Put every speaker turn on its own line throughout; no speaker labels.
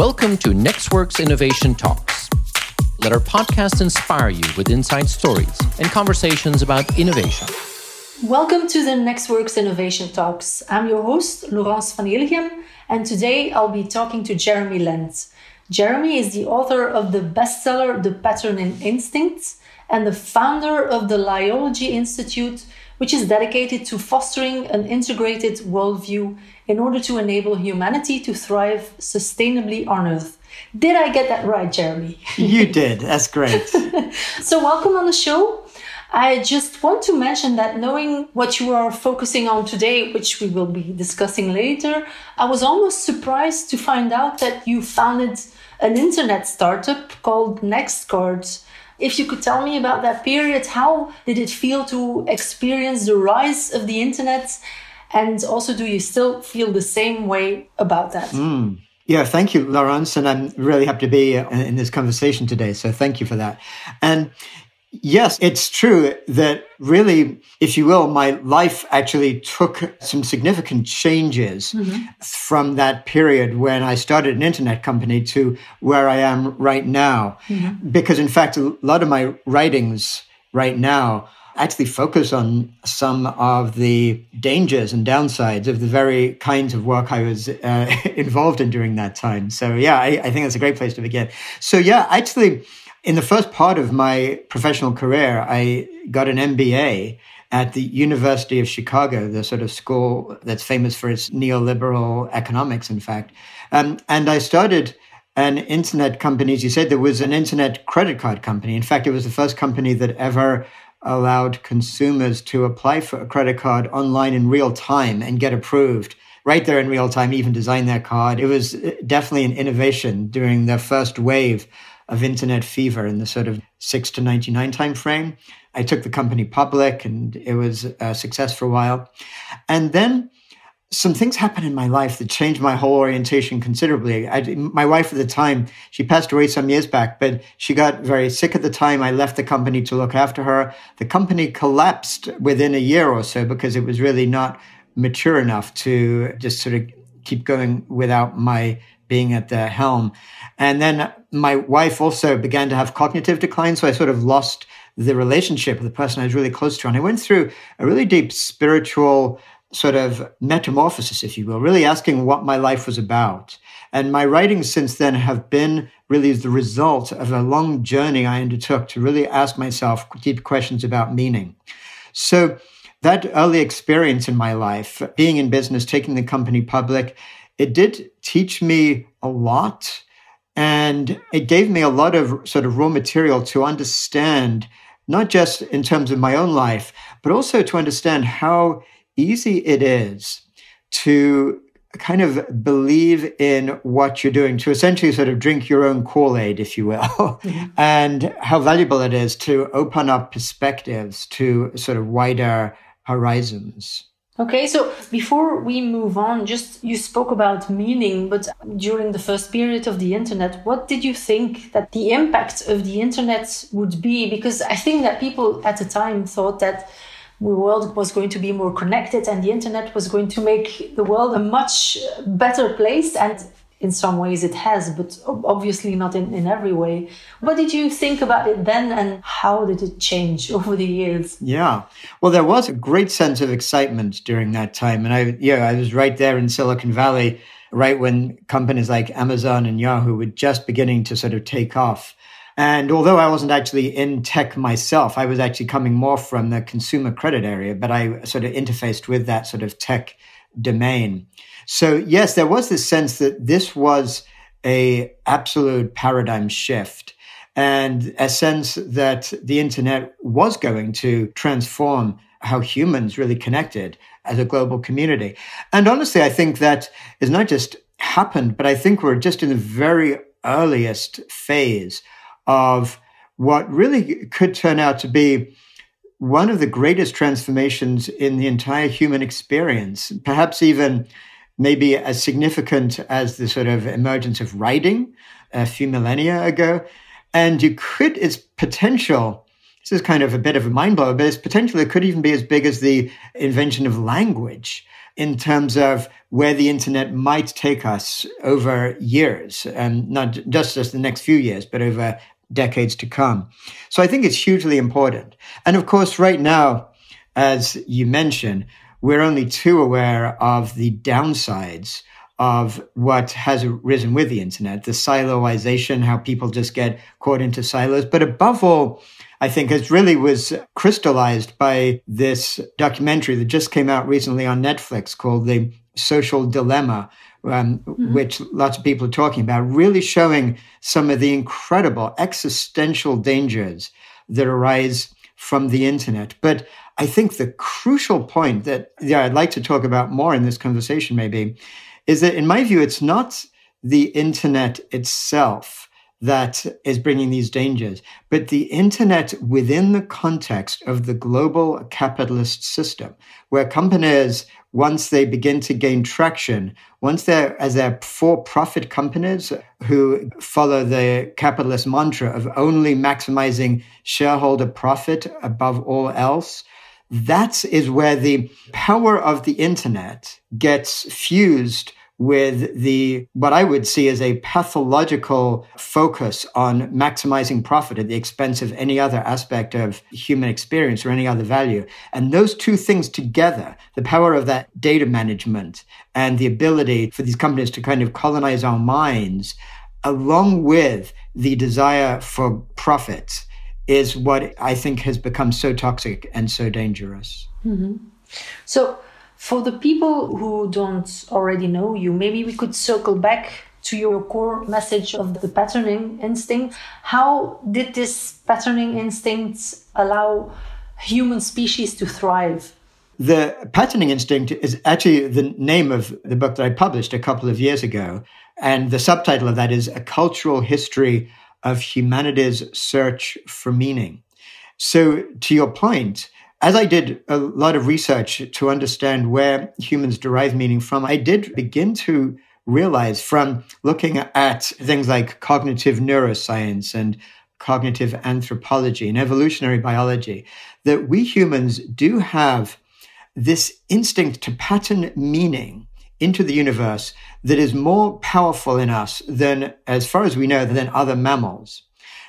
Welcome to Nexxworks Innovation Talks. Let our podcast inspire you with inside stories and conversations about innovation.
Welcome to the Nexxworks Innovation Talks. I'm your host, Laurence Van Elegem, and today I'll be talking to Jeremy Lent. Jeremy is the author of the bestseller The Patterning Instinct and the founder of the Liology Institute, which is dedicated to fostering an integrated worldview in order to enable humanity to thrive sustainably on Earth. Did I get that right, Jeremy?
you did. That's great.
so, welcome on the show. I just want to mention that knowing what you are focusing on today, which we will be discussing later, I was almost surprised to find out that you founded an internet startup called NextCard if you could tell me about that period, how did it feel to experience the rise of the internet? And also, do you still feel the same way about that?
Mm. Yeah, thank you, Laurence. And I'm really happy to be in this conversation today. So thank you for that. And Yes, it's true that really, if you will, my life actually took some significant changes mm-hmm. from that period when I started an internet company to where I am right now. Mm-hmm. Because in fact, a lot of my writings right now actually focus on some of the dangers and downsides of the very kinds of work I was uh, involved in during that time. So yeah, I, I think that's a great place to begin. So yeah, actually, in the first part of my professional career, I got an MBA at the University of Chicago, the sort of school that's famous for its neoliberal economics, in fact. Um, and I started an internet company. As you said, there was an internet credit card company. In fact, it was the first company that ever allowed consumers to apply for a credit card online in real time and get approved right there in real time, even design their card. It was uh, definitely an innovation during the first wave of internet fever in the sort of six to 99 time frame. I took the company public and it was a success for a while. And then some things happened in my life that changed my whole orientation considerably. I, my wife at the time, she passed away some years back, but she got very sick at the time. I left the company to look after her. The company collapsed within a year or so because it was really not mature enough to just sort of keep going without my being at the helm. And then my wife also began to have cognitive decline. So I sort of lost the relationship with the person I was really close to. And I went through a really deep spiritual sort of metamorphosis, if you will, really asking what my life was about. And my writings since then have been really the result of a long journey I undertook to really ask myself deep questions about meaning. So that early experience in my life, being in business, taking the company public, it did teach me a lot and it gave me a lot of sort of raw material to understand, not just in terms of my own life, but also to understand how easy it is to kind of believe in what you're doing, to essentially sort of drink your own Kool Aid, if you will, mm-hmm. and how valuable it is to open up perspectives to sort of wider horizons.
Okay, so before we move on, just you spoke about meaning, but during the first period of the internet, what did you think that the impact of the internet would be? Because I think that people at the time thought that the world was going to be more connected and the internet was going to make the world a much better place. And in some ways it has, but obviously not in, in every way. What did you think about it then and how did it change over the years?
Yeah. Well, there was a great sense of excitement during that time. And I, yeah, I was right there in Silicon Valley, right when companies like Amazon and Yahoo were just beginning to sort of take off. And although I wasn't actually in tech myself, I was actually coming more from the consumer credit area, but I sort of interfaced with that sort of tech domain. So yes, there was this sense that this was a absolute paradigm shift and a sense that the internet was going to transform how humans really connected as a global community. And honestly, I think that is not just happened, but I think we're just in the very earliest phase of what really could turn out to be one of the greatest transformations in the entire human experience, perhaps even maybe as significant as the sort of emergence of writing a few millennia ago. And you could, its potential, this is kind of a bit of a mind blower, but its potential, it could even be as big as the invention of language. in terms of where the internet might take us over years, and not just as the next few years, but over decades to come. So I think it's hugely important. And of course, right now, as you mentioned, we're only too aware of the downsides of what has arisen with the internet, the siloization, how people just get caught into silos. But above all, I think it really was crystallized by this documentary that just came out recently on Netflix called The Social Dilemma, um, mm-hmm. which lots of people are talking about, really showing some of the incredible existential dangers that arise from the internet. But I think the crucial point that yeah, I'd like to talk about more in this conversation maybe is that in my view, it's not the internet itself that is bringing these dangers, but the internet within the context of the global capitalist system, where companies, once they begin to gain traction, once they're as they're for-profit companies who follow the capitalist mantra of only maximizing shareholder profit above all else, that is where the power of the internet gets fused with the what I would see as a pathological focus on maximizing profit at the expense of any other aspect of human experience or any other value. And those two things together, the power of that data management and the ability for these companies to kind of colonize our minds, along with the desire for profit, is what I think has become so toxic and so dangerous.
Mm-hmm. So for the people who don't already know you, maybe we could circle back to your core message of the patterning instinct. How did this patterning instinct allow human species to thrive?
The patterning instinct is actually the name of the book that I published a couple of years ago. And the subtitle of that is A Cultural History of Humanity's Search for Meaning. So, to your point, as I did a lot of research to understand where humans derive meaning from, I did begin to realize from looking at things like cognitive neuroscience and cognitive anthropology and evolutionary biology that we humans do have this instinct to pattern meaning into the universe that is more powerful in us than, as far as we know, than other mammals.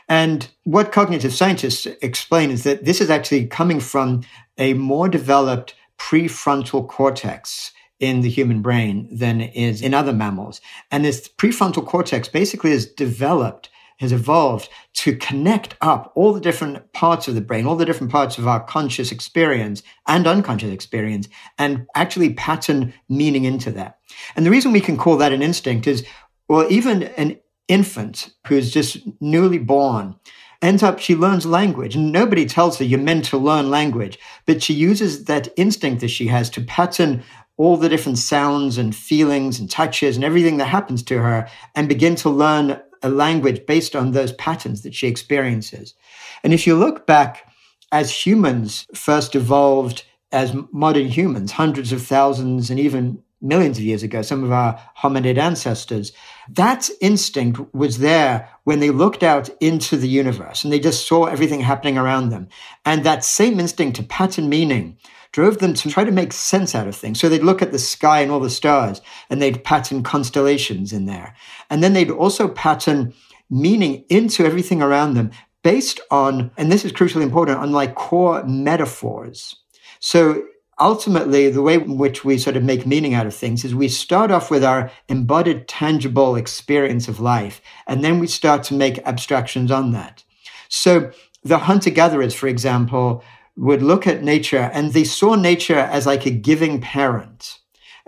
And what cognitive scientists explain is that this is actually coming from a more developed prefrontal cortex in the human brain than is in other mammals. And this prefrontal cortex basically is developed, has evolved to connect up all the different parts of the brain, all the different parts of our conscious experience and unconscious experience, and actually pattern meaning into that. And the reason we can call that an instinct is, well, even an infant who's just newly born ends up she learns language and nobody tells her you're meant to learn language but she uses that instinct that she has to pattern all the different sounds and feelings and touches and everything that happens to her and begin to learn a language based on those patterns that she experiences and if you look back as humans first evolved as modern humans hundreds of thousands and even millions of years ago, some of our hominid ancestors, that instinct was there when they looked out into the universe and they just saw everything happening around them. And that same instinct to pattern meaning drove them to try to make sense out of things. So they'd look at the sky and all the stars and they'd pattern constellations in there. And then they'd also pattern meaning into everything around them based on, and this is crucially important, on like core metaphors. So ultimately, the way in which we sort of make meaning out of things is we start off with our embodied, tangible experience of life, and then we start to make abstractions on that. So the hunter gatherers, for example, would look at nature and they saw nature as like a giving parent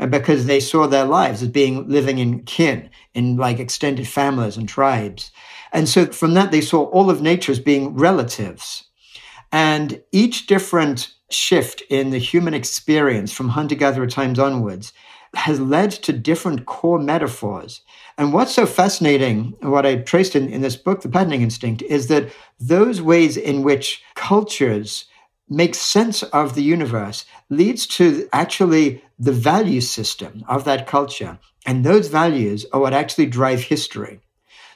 because they saw their lives as being living in kin, in like extended families and tribes. And so from that, they saw all of nature as being relatives. And each different shift in the human experience from hunter gatherer times onwards has led to different core metaphors. And what's so fascinating, what I traced in, in this book, The Patterning Instinct, is that those ways in which cultures make sense of the universe leads to actually the value system of that culture. And those values are what actually drive history.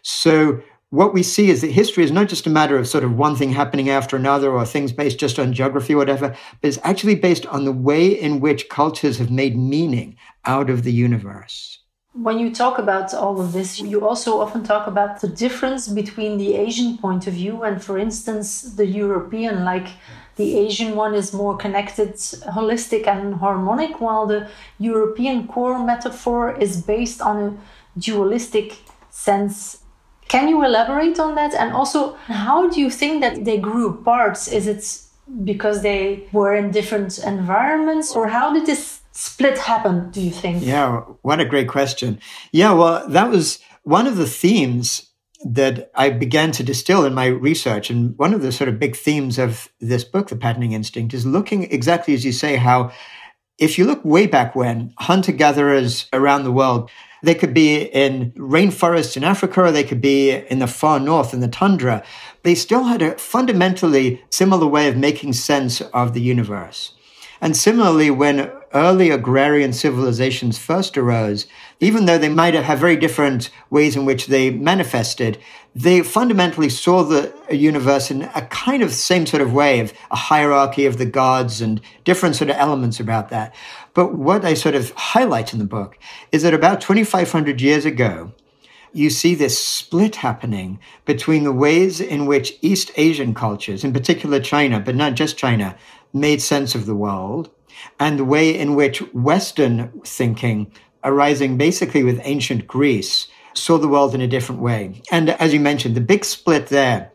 So what we see is that history is not just a matter of sort of one thing happening after another or things based just on geography or whatever, but it's actually based on the way in which cultures have made meaning out of the universe.
When you talk about all of this, you also often talk about the difference between the Asian point of view and, for instance, the European. Like the Asian one is more connected, holistic, and harmonic, while the European core metaphor is based on a dualistic sense can you elaborate on that? And also, how do you think that they grew apart? Is it because they were in different environments, or how did this split happen, do you think?
Yeah, what a great question. Yeah, well, that was one of the themes that I began to distill in my research. And one of the sort of big themes of this book, The Patterning Instinct, is looking exactly as you say, how if you look way back when, hunter gatherers around the world they could be in rainforests in Africa, or they could be in the far north in the tundra. They still had a fundamentally similar way of making sense of the universe. And similarly, when early agrarian civilizations first arose, even though they might have very different ways in which they manifested, they fundamentally saw the universe in a kind of same sort of way of a hierarchy of the gods and different sort of elements about that. But what I sort of highlight in the book is that about 2,500 years ago, you see this split happening between the ways in which East Asian cultures, in particular China, but not just China, made sense of the world, and the way in which Western thinking, arising basically with ancient Greece, saw the world in a different way. And as you mentioned, the big split there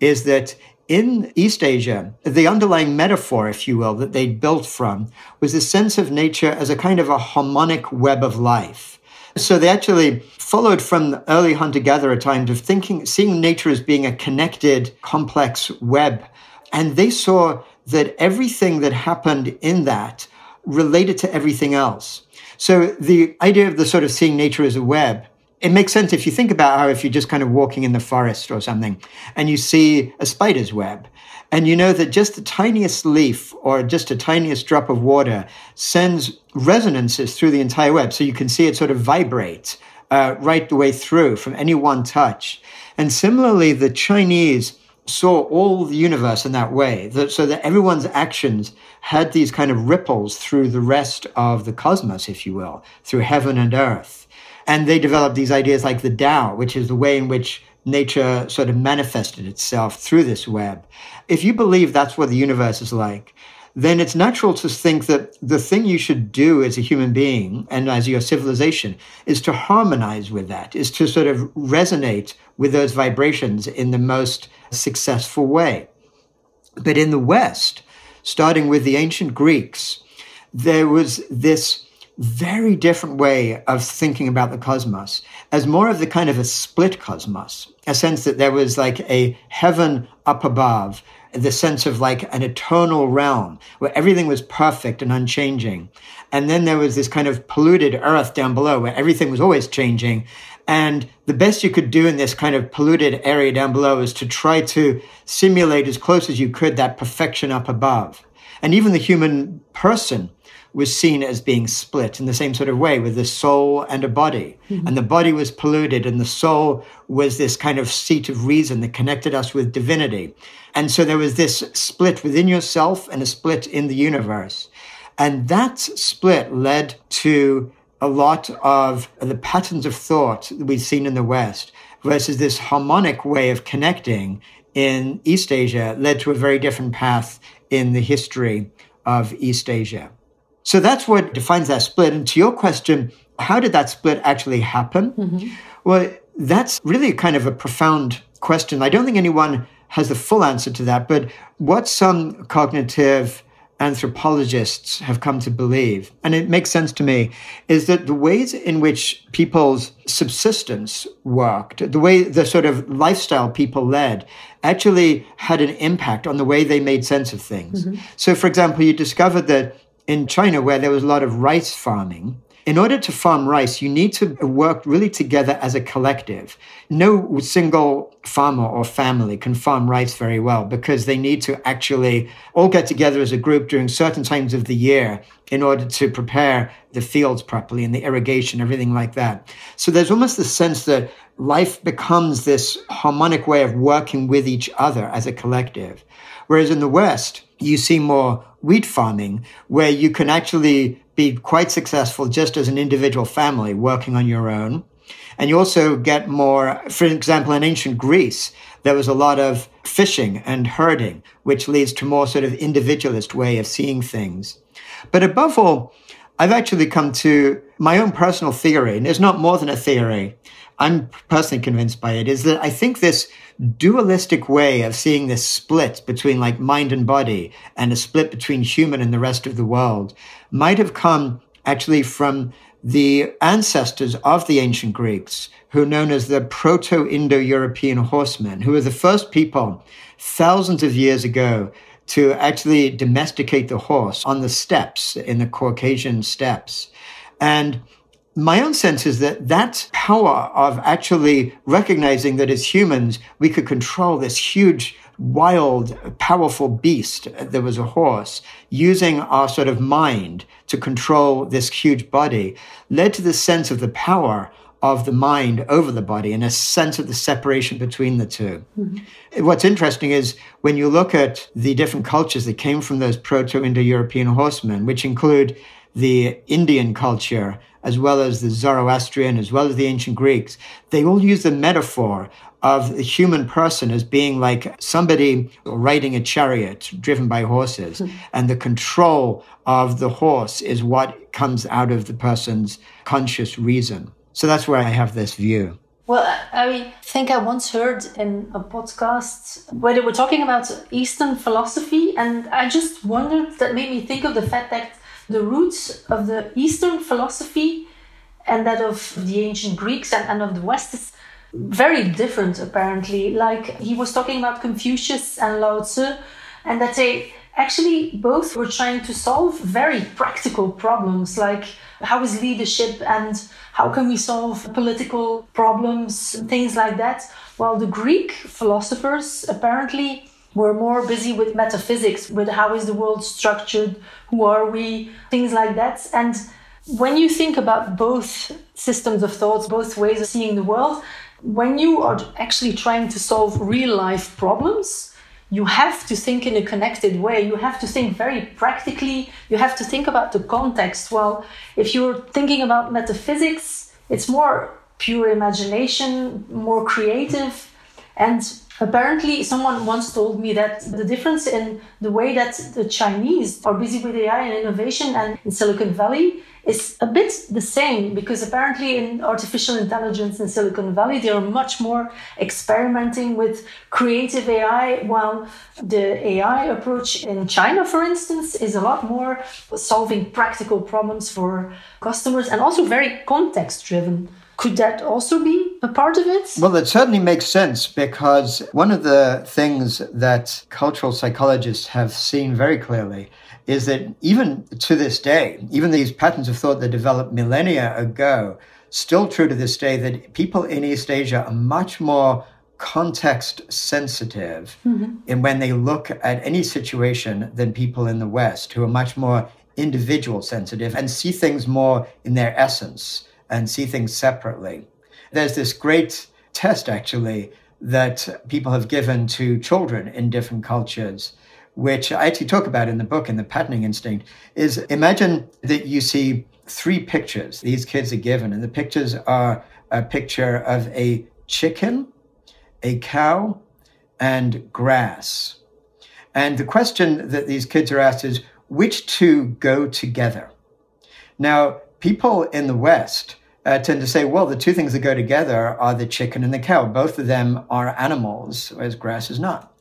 is that in East Asia, the underlying metaphor, if you will, that they built from was the sense of nature as a kind of a harmonic web of life. So they actually followed from the early hunter gatherer times of thinking, seeing nature as being a connected, complex web. And they saw that everything that happened in that related to everything else. So the idea of the sort of seeing nature as a web it makes sense if you think about how if you're just kind of walking in the forest or something and you see a spider's web and you know that just the tiniest leaf or just a tiniest drop of water sends resonances through the entire web. So you can see it sort of vibrate uh, right the way through from any one touch. And similarly the chinese saw all the universe in that way that, so that everyone's actions had these kind of ripples through the rest of the cosmos if you will through heaven and earth. And they developed these ideas like the Tao, which is the way in which nature sort of manifested itself through this web. If you believe that's what the universe is like, then it's natural to think that the thing you should do as a human being and as your civilization is to harmonize with that, is to sort of resonate with those vibrations in the most successful way. But in the West, starting with the ancient Greeks, there was this very different way of thinking about the cosmos as more of the kind of a split cosmos, a sense that there was like a heaven up above, the sense of like an eternal realm where everything was perfect and unchanging. And then there was this kind of polluted earth down below where everything was always changing. And the best you could do in this kind of polluted area down below is to try to simulate as close as you could that perfection up above. And even the human person was seen as being split in the same sort of way with the soul and a body. Mm-hmm. And the body was polluted and the soul was this kind of seat of reason that connected us with divinity. And so there was this split within yourself and a split in the universe. And that split led to a lot of the patterns of thought that we've seen in the West versus this harmonic way of connecting in East Asia led to a very different path in the history of East Asia. So that's what defines that split. And to your question, how did that split actually happen? Mm-hmm. Well, that's really kind of a profound question. I don't think anyone has the full answer to that, but what some cognitive anthropologists have come to believe, and it makes sense to me, is that the ways in which people's subsistence worked, the way the sort of lifestyle people led, actually had an impact on the way they made sense of things. Mm-hmm. So, for example, you discovered that in China, where there was a lot of rice farming, in order to farm rice, you need to work really together as a collective. No single farmer or family can farm rice very well because they need to actually all get together as a group during certain times of the year in order to prepare the fields properly and the irrigation, everything like that. So there's almost the sense that life becomes this harmonic way of working with each other as a collective. Whereas in the West, you see more wheat farming where you can actually be quite successful just as an individual family working on your own. And you also get more, for example, in ancient Greece, there was a lot of fishing and herding, which leads to more sort of individualist way of seeing things. But above all, I've actually come to my own personal theory, and it's not more than a theory. I'm personally convinced by it, is that I think this dualistic way of seeing this split between like mind and body and a split between human and the rest of the world might have come actually from the ancestors of the ancient Greeks, who are known as the Proto-Indo-European horsemen, who were the first people thousands of years ago to actually domesticate the horse on the steppes in the Caucasian steppes. And my own sense is that that power of actually recognizing that as humans, we could control this huge, wild, powerful beast. that was a horse using our sort of mind to control this huge body led to the sense of the power of the mind over the body and a sense of the separation between the 2 mm-hmm. What's interesting is when you look at the different cultures that came from those proto Indo European horsemen, which include the Indian culture, as well as the Zoroastrian, as well as the ancient Greeks, they all use the metaphor of the human person as being like somebody riding a chariot driven by horses. Mm. And the control of the horse is what comes out of the person's conscious reason. So that's where I have this view.
Well, I think I once heard in a podcast where they were talking about Eastern philosophy, and I just wondered that made me think of the fact that the roots of the Eastern philosophy and that of the ancient Greeks and, and of the West is very different, apparently. Like he was talking about Confucius and Lao Tzu, and that they actually both were trying to solve very practical problems like how is leadership and how can we solve political problems, things like that. While the Greek philosophers apparently were more busy with metaphysics, with how is the world structured, who are we, things like that. And when you think about both systems of thoughts, both ways of seeing the world, when you are actually trying to solve real life problems, you have to think in a connected way. You have to think very practically. You have to think about the context. Well, if you're thinking about metaphysics, it's more pure imagination, more creative. And Apparently, someone once told me that the difference in the way that the Chinese are busy with AI and innovation and in Silicon Valley is a bit the same because apparently in artificial intelligence in Silicon Valley, they are much more experimenting with creative AI, while the AI approach in China, for instance, is a lot more solving practical problems for customers and also very context driven. Could that also be a part of it?
Well, it certainly makes sense because one of the things that cultural psychologists have seen very clearly is that even to this day, even these patterns of thought that developed millennia ago, still true to this day, that people in East Asia are much more context sensitive mm-hmm. in when they look at any situation than people in the West, who are much more individual sensitive and see things more in their essence and see things separately. There's this great test, actually, that people have given to children in different cultures, which I actually talk about in the book in the patterning instinct, is imagine that you see three pictures these kids are given, and the pictures are a picture of a chicken, a cow, and grass. And the question that these kids are asked is which two go together? Now, people in the West uh, tend to say, well, the two things that go together are the chicken and the cow. Both of them are animals, whereas grass is not.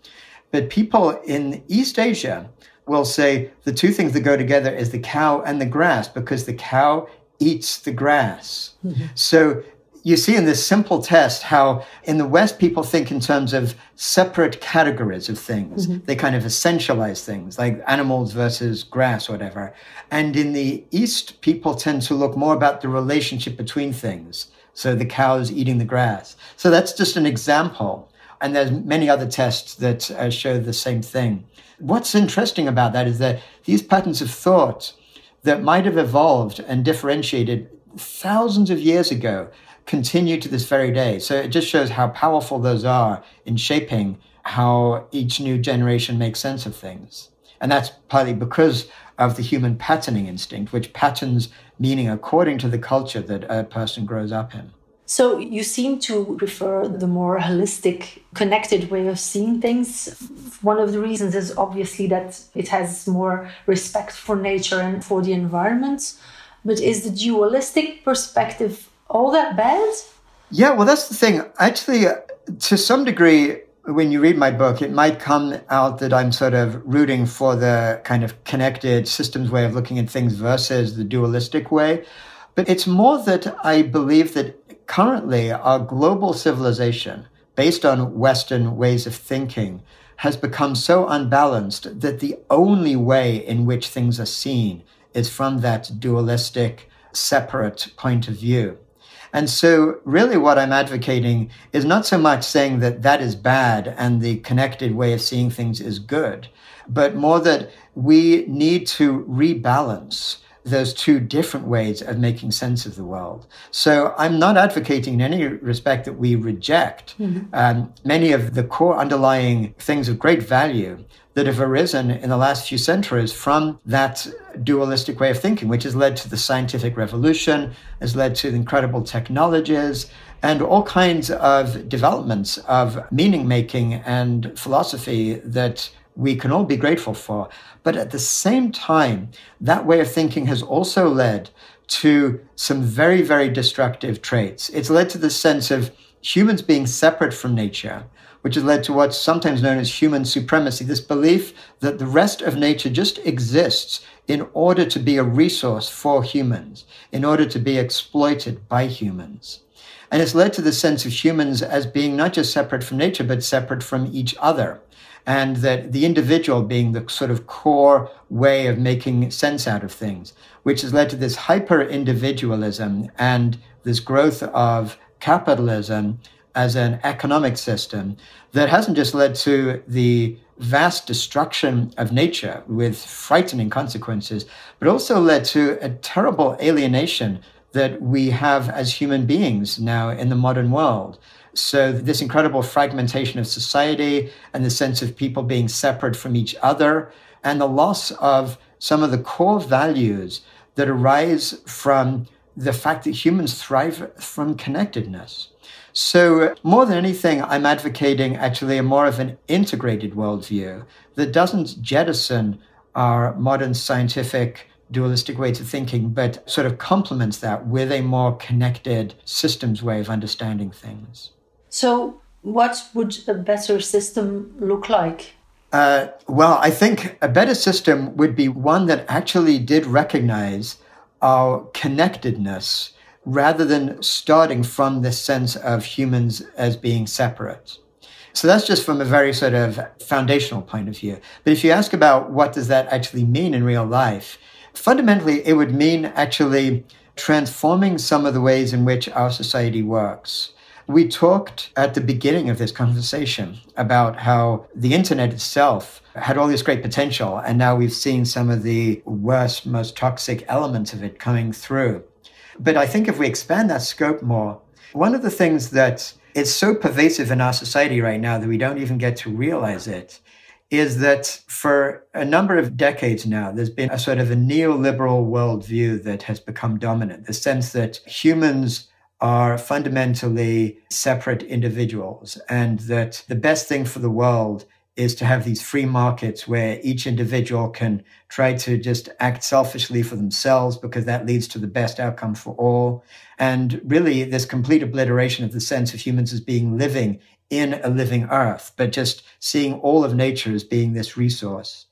But people in East Asia will say the two things that go together is the cow and the grass because the cow eats the grass. Mm-hmm. So you see in this simple test how in the West people think in terms of separate categories of things. Mm-hmm. They kind of essentialize things like animals versus grass or whatever. And in the East, people tend to look more about the relationship between things. So the cows eating the grass. So that's just an example. And there's many other tests that uh, show the same thing. What's interesting about that is that these patterns of thought that might have evolved and differentiated thousands of years ago continue to this very day. So it just shows how powerful those are in shaping how each new generation makes sense of things. And that's partly because of the human patterning instinct, which patterns meaning according to the culture that a person grows up in.
So you seem to prefer the more holistic, connected way of seeing things. One of the reasons is obviously that it has more respect for nature and for the environment. But is the dualistic perspective all that bad?
Yeah, well, that's the thing. Actually, uh, to some degree, when you read my book, it might come out that I'm sort of rooting for the kind of connected systems way of looking at things versus the dualistic way. But it's more that I believe that currently our global civilization, based on Western ways of thinking, has become so unbalanced that the only way in which things are seen is from that dualistic, separate point of view. And so, really, what I'm advocating is not so much saying that that is bad and the connected way of seeing things is good, but more that we need to rebalance those two different ways of making sense of the world. So I'm not advocating in any respect that we reject mm-hmm. um, many of the core underlying things of great value that have arisen in the last few centuries from that dualistic way of thinking, which has led to the scientific revolution, has led to incredible technologies, and all kinds of developments of meaning making and philosophy that we can all be grateful for. But at the same time, that way of thinking has also led to some very, very destructive traits. It's led to the sense of humans being separate from nature which has led to what's sometimes known as human supremacy, this belief that the rest of nature just exists in order to be a resource for humans, in order to be exploited by humans. And it's led to the sense of humans as being not just separate from nature, but separate from each other. And that the individual being the sort of core way of making sense out of things, which has led to this hyper individualism and this growth of capitalism as an economic system that hasn't just led to the vast destruction of nature with frightening consequences, but also led to a terrible alienation that we have as human beings now in the modern world. So, this incredible fragmentation of society and the sense of people being separate from each other, and the loss of some of the core values that arise from the fact that humans thrive from connectedness. So, more than anything, I'm advocating actually a more of an integrated worldview that doesn't jettison our modern scientific dualistic ways of thinking, but sort of complements that with a more connected systems way of understanding things.
So, what would a better system look like?
Uh, well, I think a better system would be one that actually did recognize our connectedness rather than starting from this sense of humans as being separate. So that's just from a very sort of foundational point of view. But if you ask about what does that actually mean in real life, fundamentally it would mean actually transforming some of the ways in which our society works. We talked at the beginning of this conversation about how the internet itself had all this great potential, and now we've seen some of the worst, most toxic elements of it coming through. But I think if we expand that scope more, one of the things that is so pervasive in our society right now that we don't even get to realize it is that for a number of decades now, there's been a sort of a neoliberal worldview that has become dominant. The sense that humans are fundamentally separate individuals and that the best thing for the world is to have these free markets where each individual can try to just act selfishly for themselves because that leads to the best outcome for all. And really, this complete obliteration of the sense of humans as being living in a living earth, but just seeing all of nature as being this resource.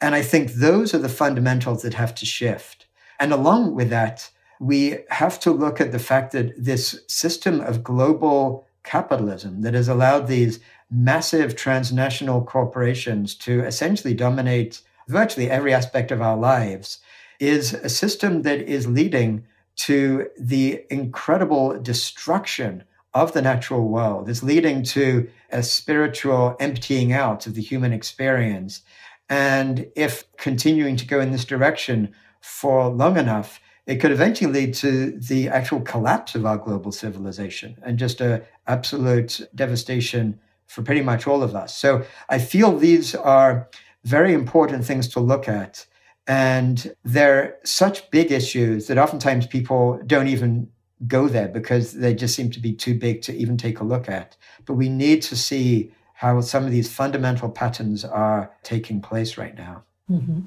And I think those are the fundamentals that have to shift. And along with that, we have to look at the fact that this system of global capitalism that has allowed these massive transnational corporations to essentially dominate virtually every aspect of our lives is a system that is leading to the incredible destruction of the natural world. It's leading to a spiritual emptying out of the human experience. And if continuing to go in this direction for long enough, it could eventually lead to the actual collapse of our global civilization and just a absolute devastation for pretty much all of us. So I feel these are very important things to look at. And they're such big issues that oftentimes people don't even go there because they just seem to be too big to even take a look at. But we need to see how some of these fundamental patterns are taking place right now.
Mm-hmm.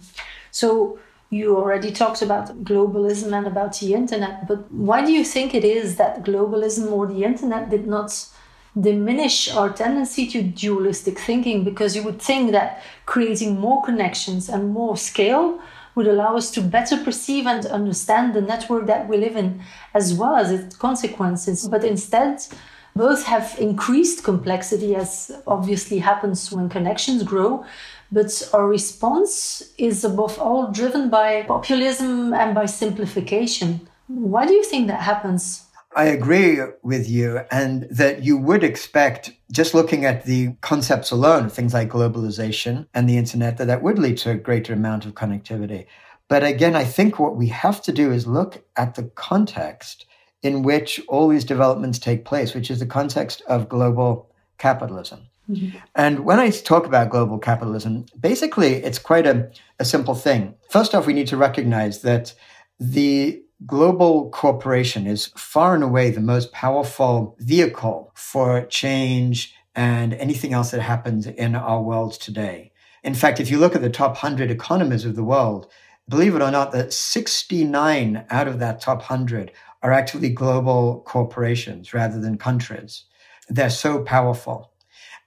So, you already talked about globalism and about the internet, but why do you think it is that globalism or the internet did not diminish our tendency to dualistic thinking? Because you would think that creating more connections and more scale would allow us to better perceive and understand the network that we live in, as well as its consequences. But instead, both have increased complexity, as obviously happens when connections grow, but our response is above all driven by populism and by simplification. Why do you think that happens?
I agree with you, and that you would expect, just looking at the concepts alone, things like globalization and the internet, that that would lead to a greater amount of connectivity. But again, I think what we have to do is look at the context in which all these developments take place, which is the context of global capitalism. Mm-hmm. And when I talk about global capitalism, basically it's quite a, a simple thing. First off, we need to recognize that the global cooperation is far and away the most powerful vehicle for change and anything else that happens in our world today. In fact, if you look at the top 100 economies of the world, believe it or not, that 69 out of that top 100 are actually global corporations rather than countries. They're so powerful.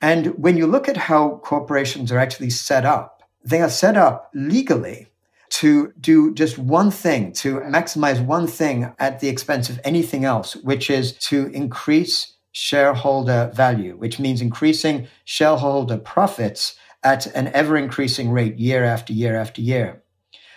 And when you look at how corporations are actually set up, they are set up legally to do just one thing, to maximize one thing at the expense of anything else, which is to increase shareholder value, which means increasing shareholder profits at an ever increasing rate year after year after year.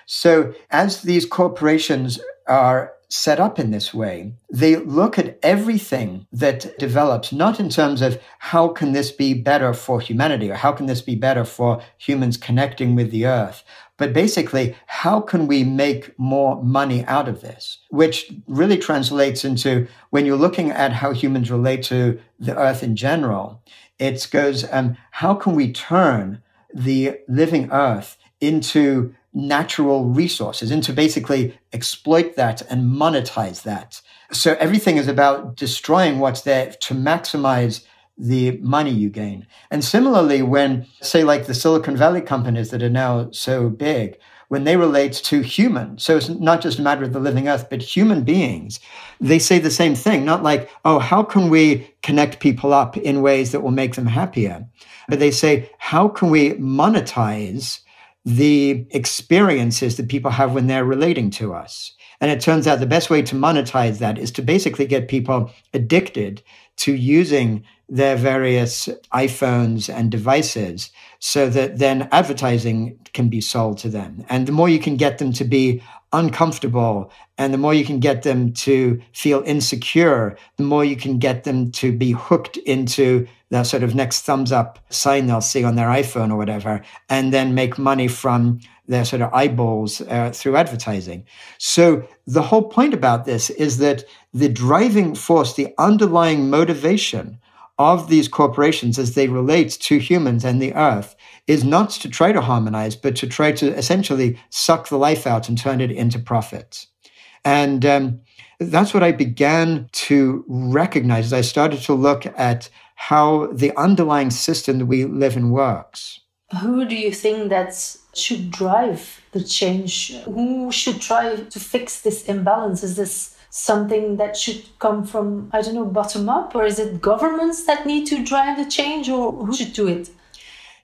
So as these corporations are set up in this way, they look at everything that develops, not in terms of how can this be better for humanity or how can this be better for humans connecting with the earth, but basically, how can we make more money out of this? Which really translates into when you're looking at how humans relate to the earth in general, it goes, um, how can we turn the living earth into natural resources and to basically exploit that and monetize that. So everything is about destroying what's there to maximize the money you gain. And similarly, when say like the Silicon Valley companies that are now so big, when they relate to human, so it's not just a matter of the living earth, but human beings, they say the same thing, not like, oh, how can we connect people up in ways that will make them happier? But they say, how can we monetize the experiences that people have when they're relating to us. And it turns out the best way to monetize that is to basically get people addicted to using their various iPhones and devices so that then advertising can be sold to them. And the more you can get them to be uncomfortable and the more you can get them to feel insecure, the more you can get them to be hooked into the sort of next thumbs up sign they'll see on their iPhone or whatever, and then make money from their sort of eyeballs uh, through advertising. So the whole point about this is that the driving force, the underlying motivation of these corporations as they relate to humans and the earth is not to try to harmonize, but to try to essentially suck the life out and turn it into profits. And um, that's what I began to recognize as I started to look at how the underlying system that we live in works.
Who do you think that should drive the change? Who should try to fix this imbalance? Is this something that should come from, I don't know, bottom up? Or is it governments that need to drive the change? Or who should do it?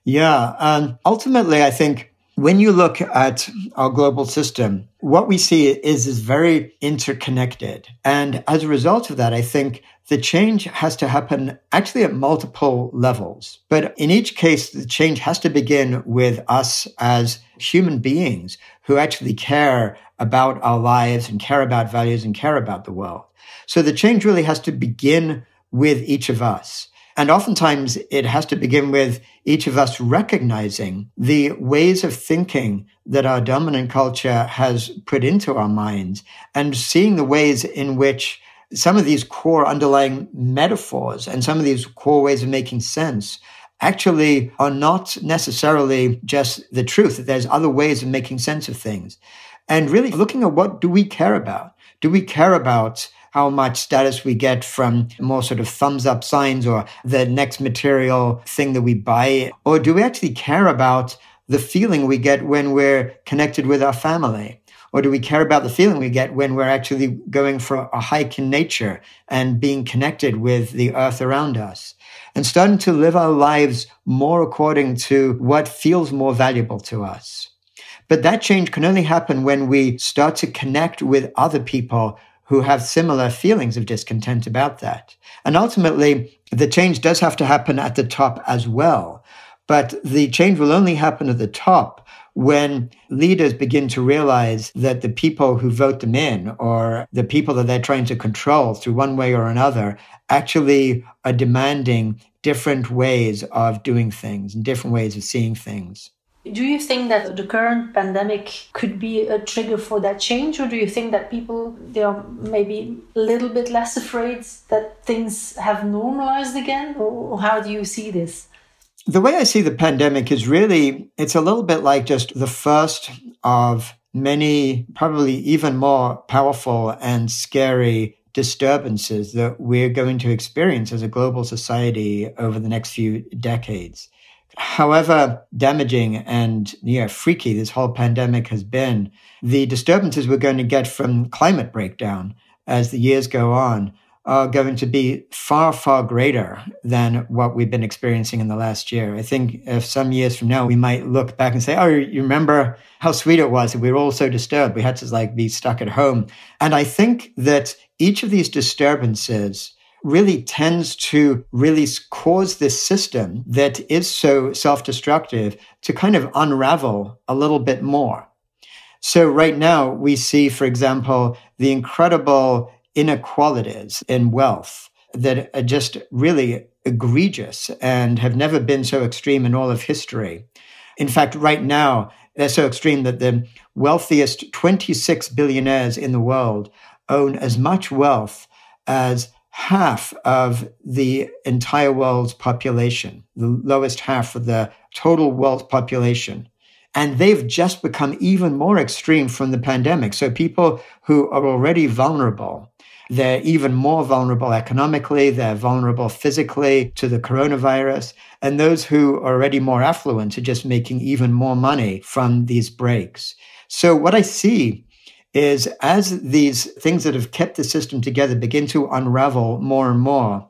Yeah. Um, ultimately, I think when you look at our global system, what we see is, is very interconnected. And as a result of that, I think the change has to happen actually at multiple levels. But in each case, the change has to begin with us as human beings who actually care about our lives and care about values and care about the world. So the change really has to begin with each of us. And oftentimes it has to begin with each of us recognizing the ways of thinking that our dominant culture has put into our minds and seeing the ways in which some of these core underlying metaphors and some of these core ways of making sense actually are not necessarily just the truth, that there's other ways of making sense of things. And really looking at what do we care about? Do we care about how much status we get from more sort of thumbs up signs or the next material thing that we buy? Or do we actually care about the feeling we get when we're connected with our family? Or do we care about the feeling we get when we're actually going for a hike in nature and being connected with the earth around us? And starting to live our lives more according to what feels more valuable to us. But that change can only happen when we start to connect with other people who have similar feelings of discontent about that. And ultimately, the change does have to happen at the top as well. But the change will only happen at the top when leaders begin to realize that the people who vote them in or the people that they're trying to control through one way or another actually are demanding different ways of doing things and different ways of seeing things.
Do you think that the current pandemic could be a trigger for that change, or do you think that people they are maybe a little bit less afraid that things have normalized again, or how do you see this?
The way I see the pandemic is really it's a little bit like just the first of many, probably even more powerful and scary disturbances that we're going to experience as a global society over the next few decades however damaging and you freaky this whole pandemic has been, the disturbances we're going to get from climate breakdown as the years go on are going to be far, far greater than what we've been experiencing in the last year. I think if some years from now, we might look back and say, Oh, you remember how sweet it was? We were all so disturbed. We had to like be stuck at home. And I think that each of these disturbances really tends to really cause this system that is so self-destructive to kind of unravel a little bit more. So right now we see, for example, the incredible inequalities in wealth that are just really egregious and have never been so extreme in all of history. In fact, right now, they're so extreme that the wealthiest 26 billionaires in the world own as much wealth as half of the entire world's population, the lowest half of the total world population. And they've just become even more extreme from the pandemic. So people who are already vulnerable, they're even more vulnerable economically, they're vulnerable physically to the coronavirus. And those who are already more affluent are just making even more money from these breaks. So what I see is as these things that have kept the system together begin to unravel more and more,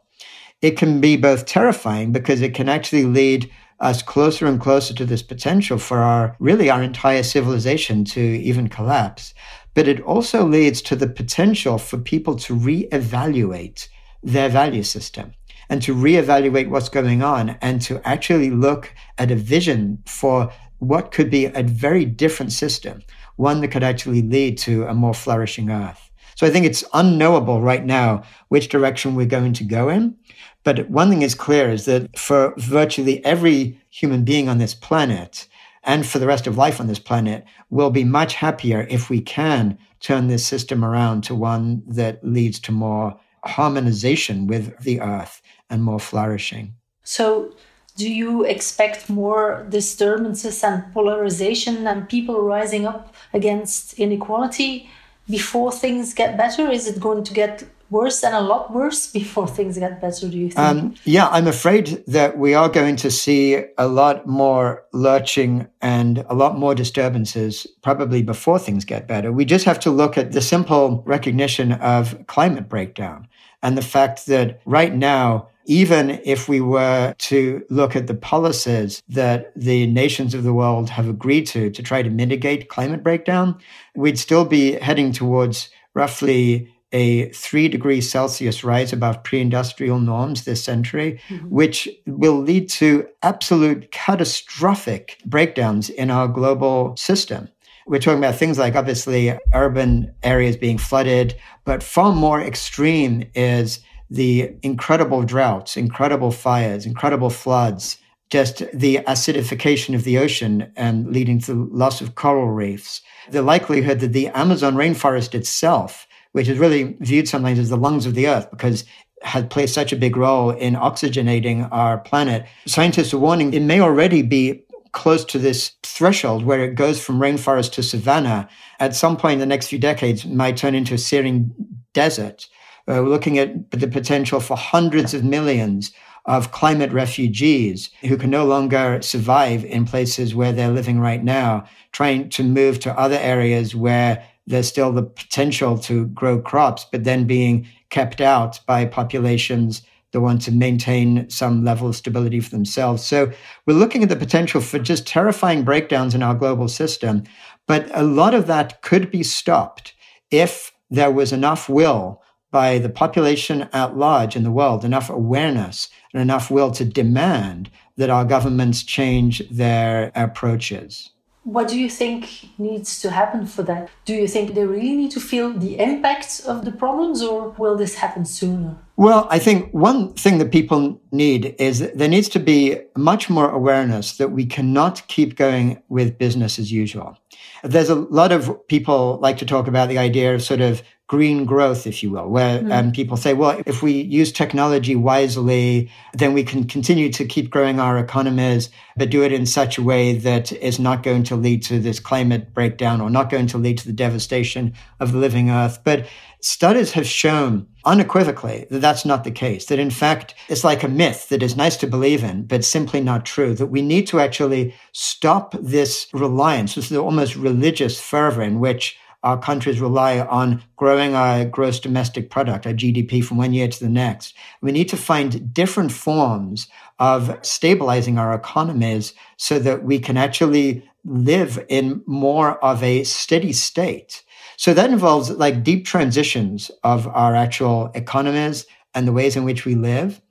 it can be both terrifying because it can actually lead us closer and closer to this potential for our really our entire civilization to even collapse. But it also leads to the potential for people to reevaluate their value system and to reevaluate what's going on and to actually look at a vision for what could be a very different system one that could actually lead to a more flourishing earth. So I think it's unknowable right now which direction we're going to go in. But one thing is clear is that for virtually every human being on this planet and for the rest of life on this planet, we'll be much happier if we can turn this system around to one that leads to more harmonization with the earth and more flourishing.
So do you expect more disturbances and polarization and people rising up against inequality before things get better? Is it going to get worse and a lot worse before things get better, do you think? Um,
yeah, I'm afraid that we are going to see a lot more lurching and a lot more disturbances probably before things get better. We just have to look at the simple recognition of climate breakdown and the fact that right now, even if we were to look at the policies that the nations of the world have agreed to to try to mitigate climate breakdown, we'd still be heading towards roughly a three degrees Celsius rise above pre industrial norms this century, mm-hmm. which will lead to absolute catastrophic breakdowns in our global system. We're talking about things like obviously urban areas being flooded, but far more extreme is the incredible droughts, incredible fires, incredible floods, just the acidification of the ocean and leading to loss of coral reefs, the likelihood that the Amazon rainforest itself, which is really viewed sometimes as the lungs of the earth because had played such a big role in oxygenating our planet. Scientists are warning it may already be close to this threshold where it goes from rainforest to savanna. At some point in the next few decades, might turn into a searing desert. Uh, we're looking at the potential for hundreds of millions of climate refugees who can no longer survive in places where they're living right now, trying to move to other areas where there's still the potential to grow crops, but then being kept out by populations that want to maintain some level of stability for themselves. So we're looking at the potential for just terrifying breakdowns in our global system. But a lot of that could be stopped if there was enough will by the population at large in the world enough awareness and enough will to demand that our governments change their approaches.
What do you think needs to happen for that? Do you think they really need to feel the impact of the problems or will this happen sooner?
Well, I think one thing that people need is there needs to be much more awareness that we cannot keep going with business as usual. There's a lot of people like to talk about the idea of sort of green growth, if you will, where mm. um, people say, well, if we use technology wisely, then we can continue to keep growing our economies, but do it in such a way that is not going to lead to this climate breakdown or not going to lead to the devastation of the living earth. But studies have shown unequivocally that that's not the case. That in fact, it's like a myth that is nice to believe in, but simply not true. That we need to actually stop this reliance, this almost religious fervor in which our countries rely on growing our gross domestic product, our GDP, from one year to the next. We need to find different forms of stabilizing our economies so that we can actually live in more of a steady state. So that involves like deep transitions of our actual economies and the ways in which we live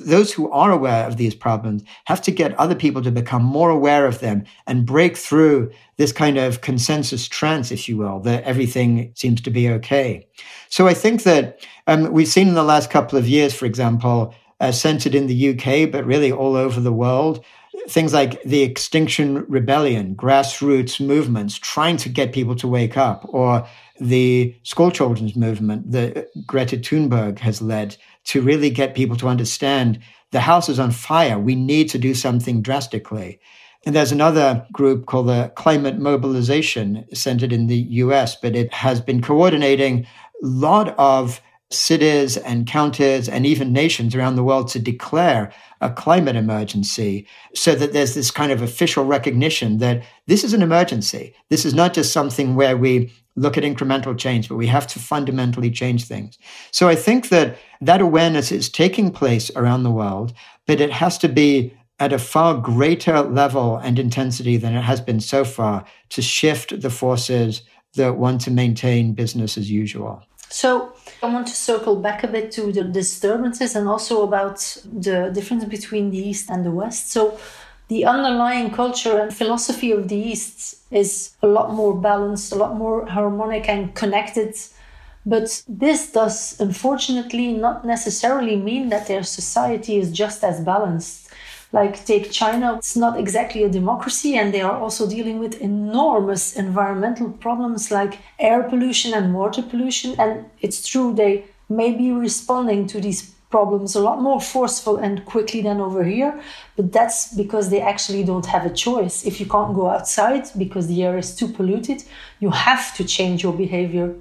those who are aware of these problems have to get other people to become more aware of them and break through this kind of consensus trance, if you will, that everything seems to be okay. So I think that um, we've seen in the last couple of years, for example, uh, centered in the UK, but really all over the world, things like the Extinction Rebellion, grassroots movements trying to get people to wake up, or the school children's movement that Greta Thunberg has led to really get people to understand the house is on fire. We need to do something drastically. And there's another group called the Climate Mobilization, centered in the US, but it has been coordinating a lot of cities and counties and even nations around the world to declare a climate emergency so that there's this kind of official recognition that this is an emergency. This is not just something where we look at incremental change, but we have to fundamentally change things. So I think that that awareness is taking place around the world, but it has to be at a far greater level and intensity than it has been so far to shift the forces that want to maintain business as usual.
So I want to circle back a bit to the disturbances and also about the difference between the East and the West. So the underlying culture and philosophy of the East is a lot more balanced, a lot more harmonic and connected. But this does unfortunately not necessarily mean that their society is just as balanced. Like, take China, it's not exactly a democracy, and they are also dealing with enormous environmental problems like air pollution and water pollution. And it's true, they may be responding to these problems a lot more forceful and quickly than over here. But that's because they actually don't have a choice. If you can't go outside because the air is too polluted, you have to change your behavior.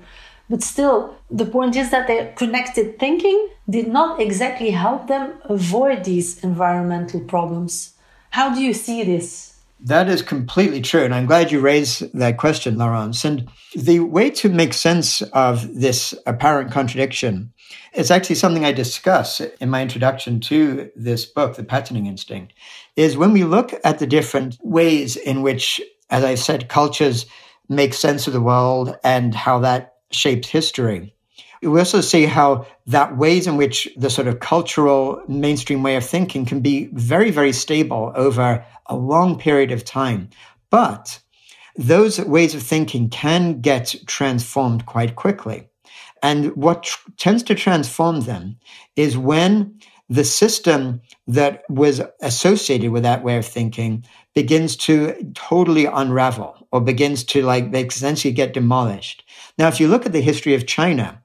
But still, the point is that their connected thinking did not exactly help them avoid these environmental problems. How do you see this?
That is completely true. And I'm glad you raised that question, Laurence. And the way to make sense of this apparent contradiction is actually something I discuss in my introduction to this book, The Patterning Instinct, is when we look at the different ways in which, as I said, cultures make sense of the world and how that shapes history. We also see how that ways in which the sort of cultural mainstream way of thinking can be very, very stable over a long period of time. But those ways of thinking can get transformed quite quickly. And what tr- tends to transform them is when the system that was associated with that way of thinking begins to totally unravel or begins to like essentially get demolished. Now, if you look at the history of China,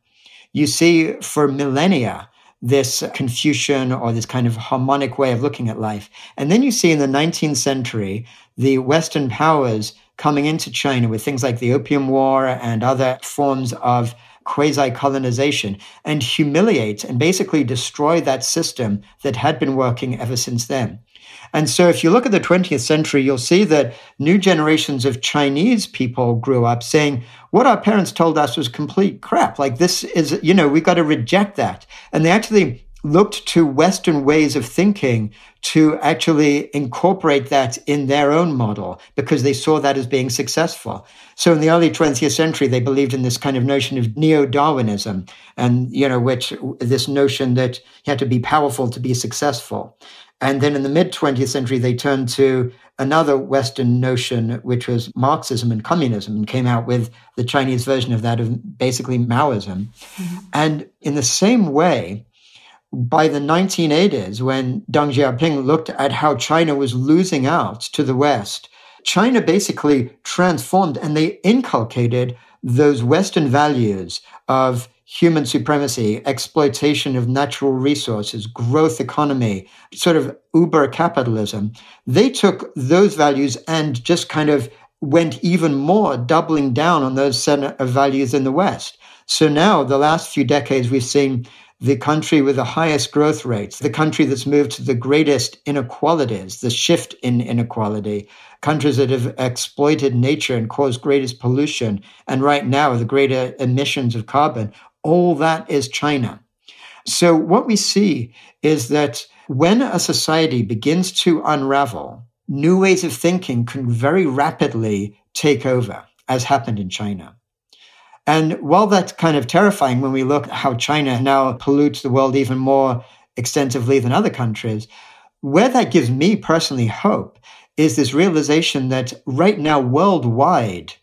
you see for millennia this Confucian or this kind of harmonic way of looking at life. And then you see in the 19th century, the Western powers coming into China with things like the Opium War and other forms of quasi colonization and humiliate and basically destroy that system that had been working ever since then. And so if you look at the 20th century, you'll see that new generations of Chinese people grew up saying, what our parents told us was complete crap. Like this is, you know, we've got to reject that. And they actually looked to Western ways of thinking to actually incorporate that in their own model because they saw that as being successful. So in the early 20th century, they believed in this kind of notion of neo-Darwinism and, you know, which this notion that you had to be powerful to be successful. And then in the mid 20th century, they turned to another Western notion, which was Marxism and communism, and came out with the Chinese version of that, of basically Maoism. Mm-hmm. And in the same way, by the 1980s, when Deng Xiaoping looked at how China was losing out to the West, China basically transformed and they inculcated those Western values of human supremacy, exploitation of natural resources, growth economy, sort of uber capitalism. They took those values and just kind of went even more doubling down on those set of values in the West. So now, the last few decades, we've seen the country with the highest growth rates, the country that's moved to the greatest inequalities, the shift in inequality, countries that have exploited nature and caused greatest pollution, and right now the greater emissions of carbon. All that is China. So what we see is that when a society begins to unravel, new ways of thinking can very rapidly take over, as happened in China. And while that's kind of terrifying when we look at how China now pollutes the world even more extensively than other countries, where that gives me personally hope is this realization that right now, worldwide,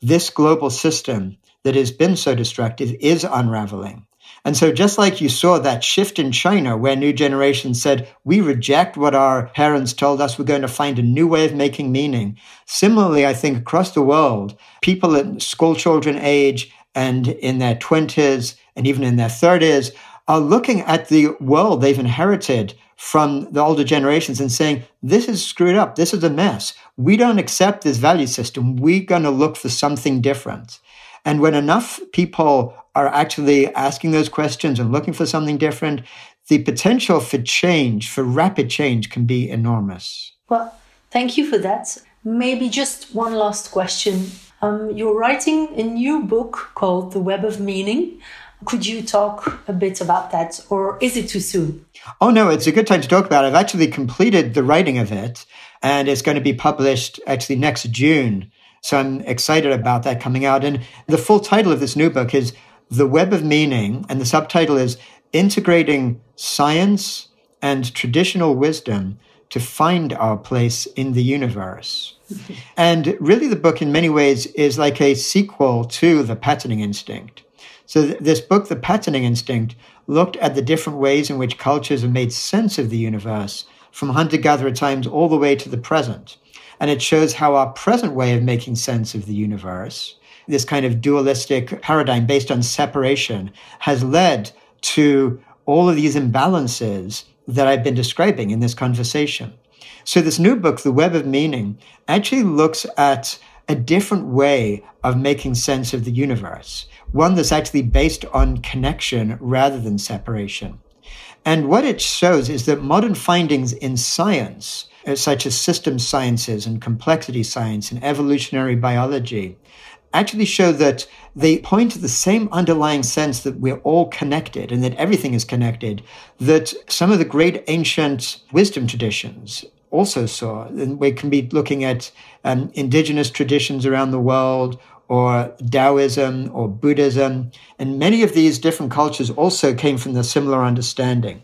this global system that has been so destructive is unraveling. And so just like you saw that shift in China where new generations said, we reject what our parents told us, we're going to find a new way of making meaning. Similarly, I think across the world, people at school children age and in their 20s and even in their 30s are looking at the world they've inherited from the older generations and saying, this is screwed up. This is a mess. We don't accept this value system. We're going to look for something different. And when enough people are actually asking those questions and looking for something different, the potential for change, for rapid change, can be enormous.
Well, thank you for that. Maybe just one last question. Um, you're writing a new book called The Web of Meaning. Could you talk a bit about that, or is it too soon?
Oh, no, it's a good time to talk about it. I've actually completed the writing of it, and it's going to be published actually next June. So I'm excited about that coming out. And the full title of this new book is The Web of Meaning, and the subtitle is Integrating Science and Traditional Wisdom to Find Our Place in the Universe. and really, the book, in many ways, is like a sequel to The Patterning Instinct. So, th- this book, The Patterning Instinct, looked at the different ways in which cultures have made sense of the universe from hunter gatherer times all the way to the present. And it shows how our present way of making sense of the universe, this kind of dualistic paradigm based on separation, has led to all of these imbalances that I've been describing in this conversation. So, this new book, The Web of Meaning, actually looks at a different way of making sense of the universe, one that's actually based on connection rather than separation. And what it shows is that modern findings in science, such as systems sciences and complexity science and evolutionary biology, actually show that they point to the same underlying sense that we're all connected and that everything is connected, that some of the great ancient wisdom traditions also saw. And we can be looking at um, indigenous traditions around the world or Taoism or Buddhism. And many of these different cultures also came from the similar understanding.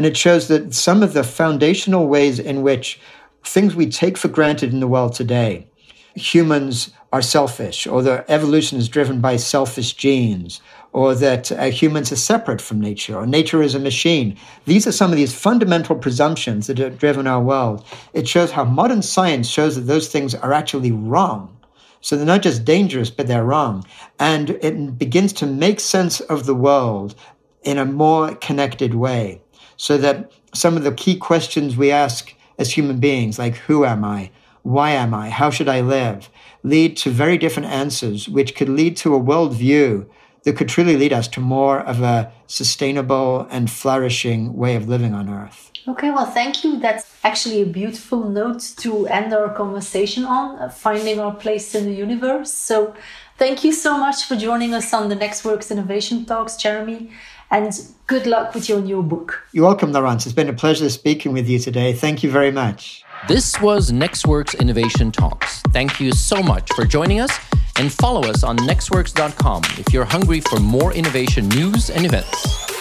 And it shows that some of the foundational ways in which things we take for granted in the world today, humans are selfish, or the evolution is driven by selfish genes, or that uh, humans are separate from nature, or nature is a machine. These are some of these fundamental presumptions that have driven our world. It shows how modern science shows that those things are actually wrong. So they're not just dangerous, but they're wrong. And it begins to make sense of the world in a more connected way. So that some of the key questions we ask as human beings, like who am I? Why am I? How should I live? lead to very different answers, which could lead to a worldview that could truly lead us to more of a sustainable and flourishing way of living on Earth.
Okay, well, thank you. That's actually a beautiful note to end our conversation on, uh, finding our place in the universe. So, thank you so much for joining us on the Nexxworks Innovation Talks, Jeremy. And good luck with your new book.
You're welcome, Laurence. It's been a pleasure speaking with you today. Thank you very much.
This was Nexxworks Innovation Talks. Thank you so much for joining us and follow us on nexxworks.com if you're hungry for more innovation news and events.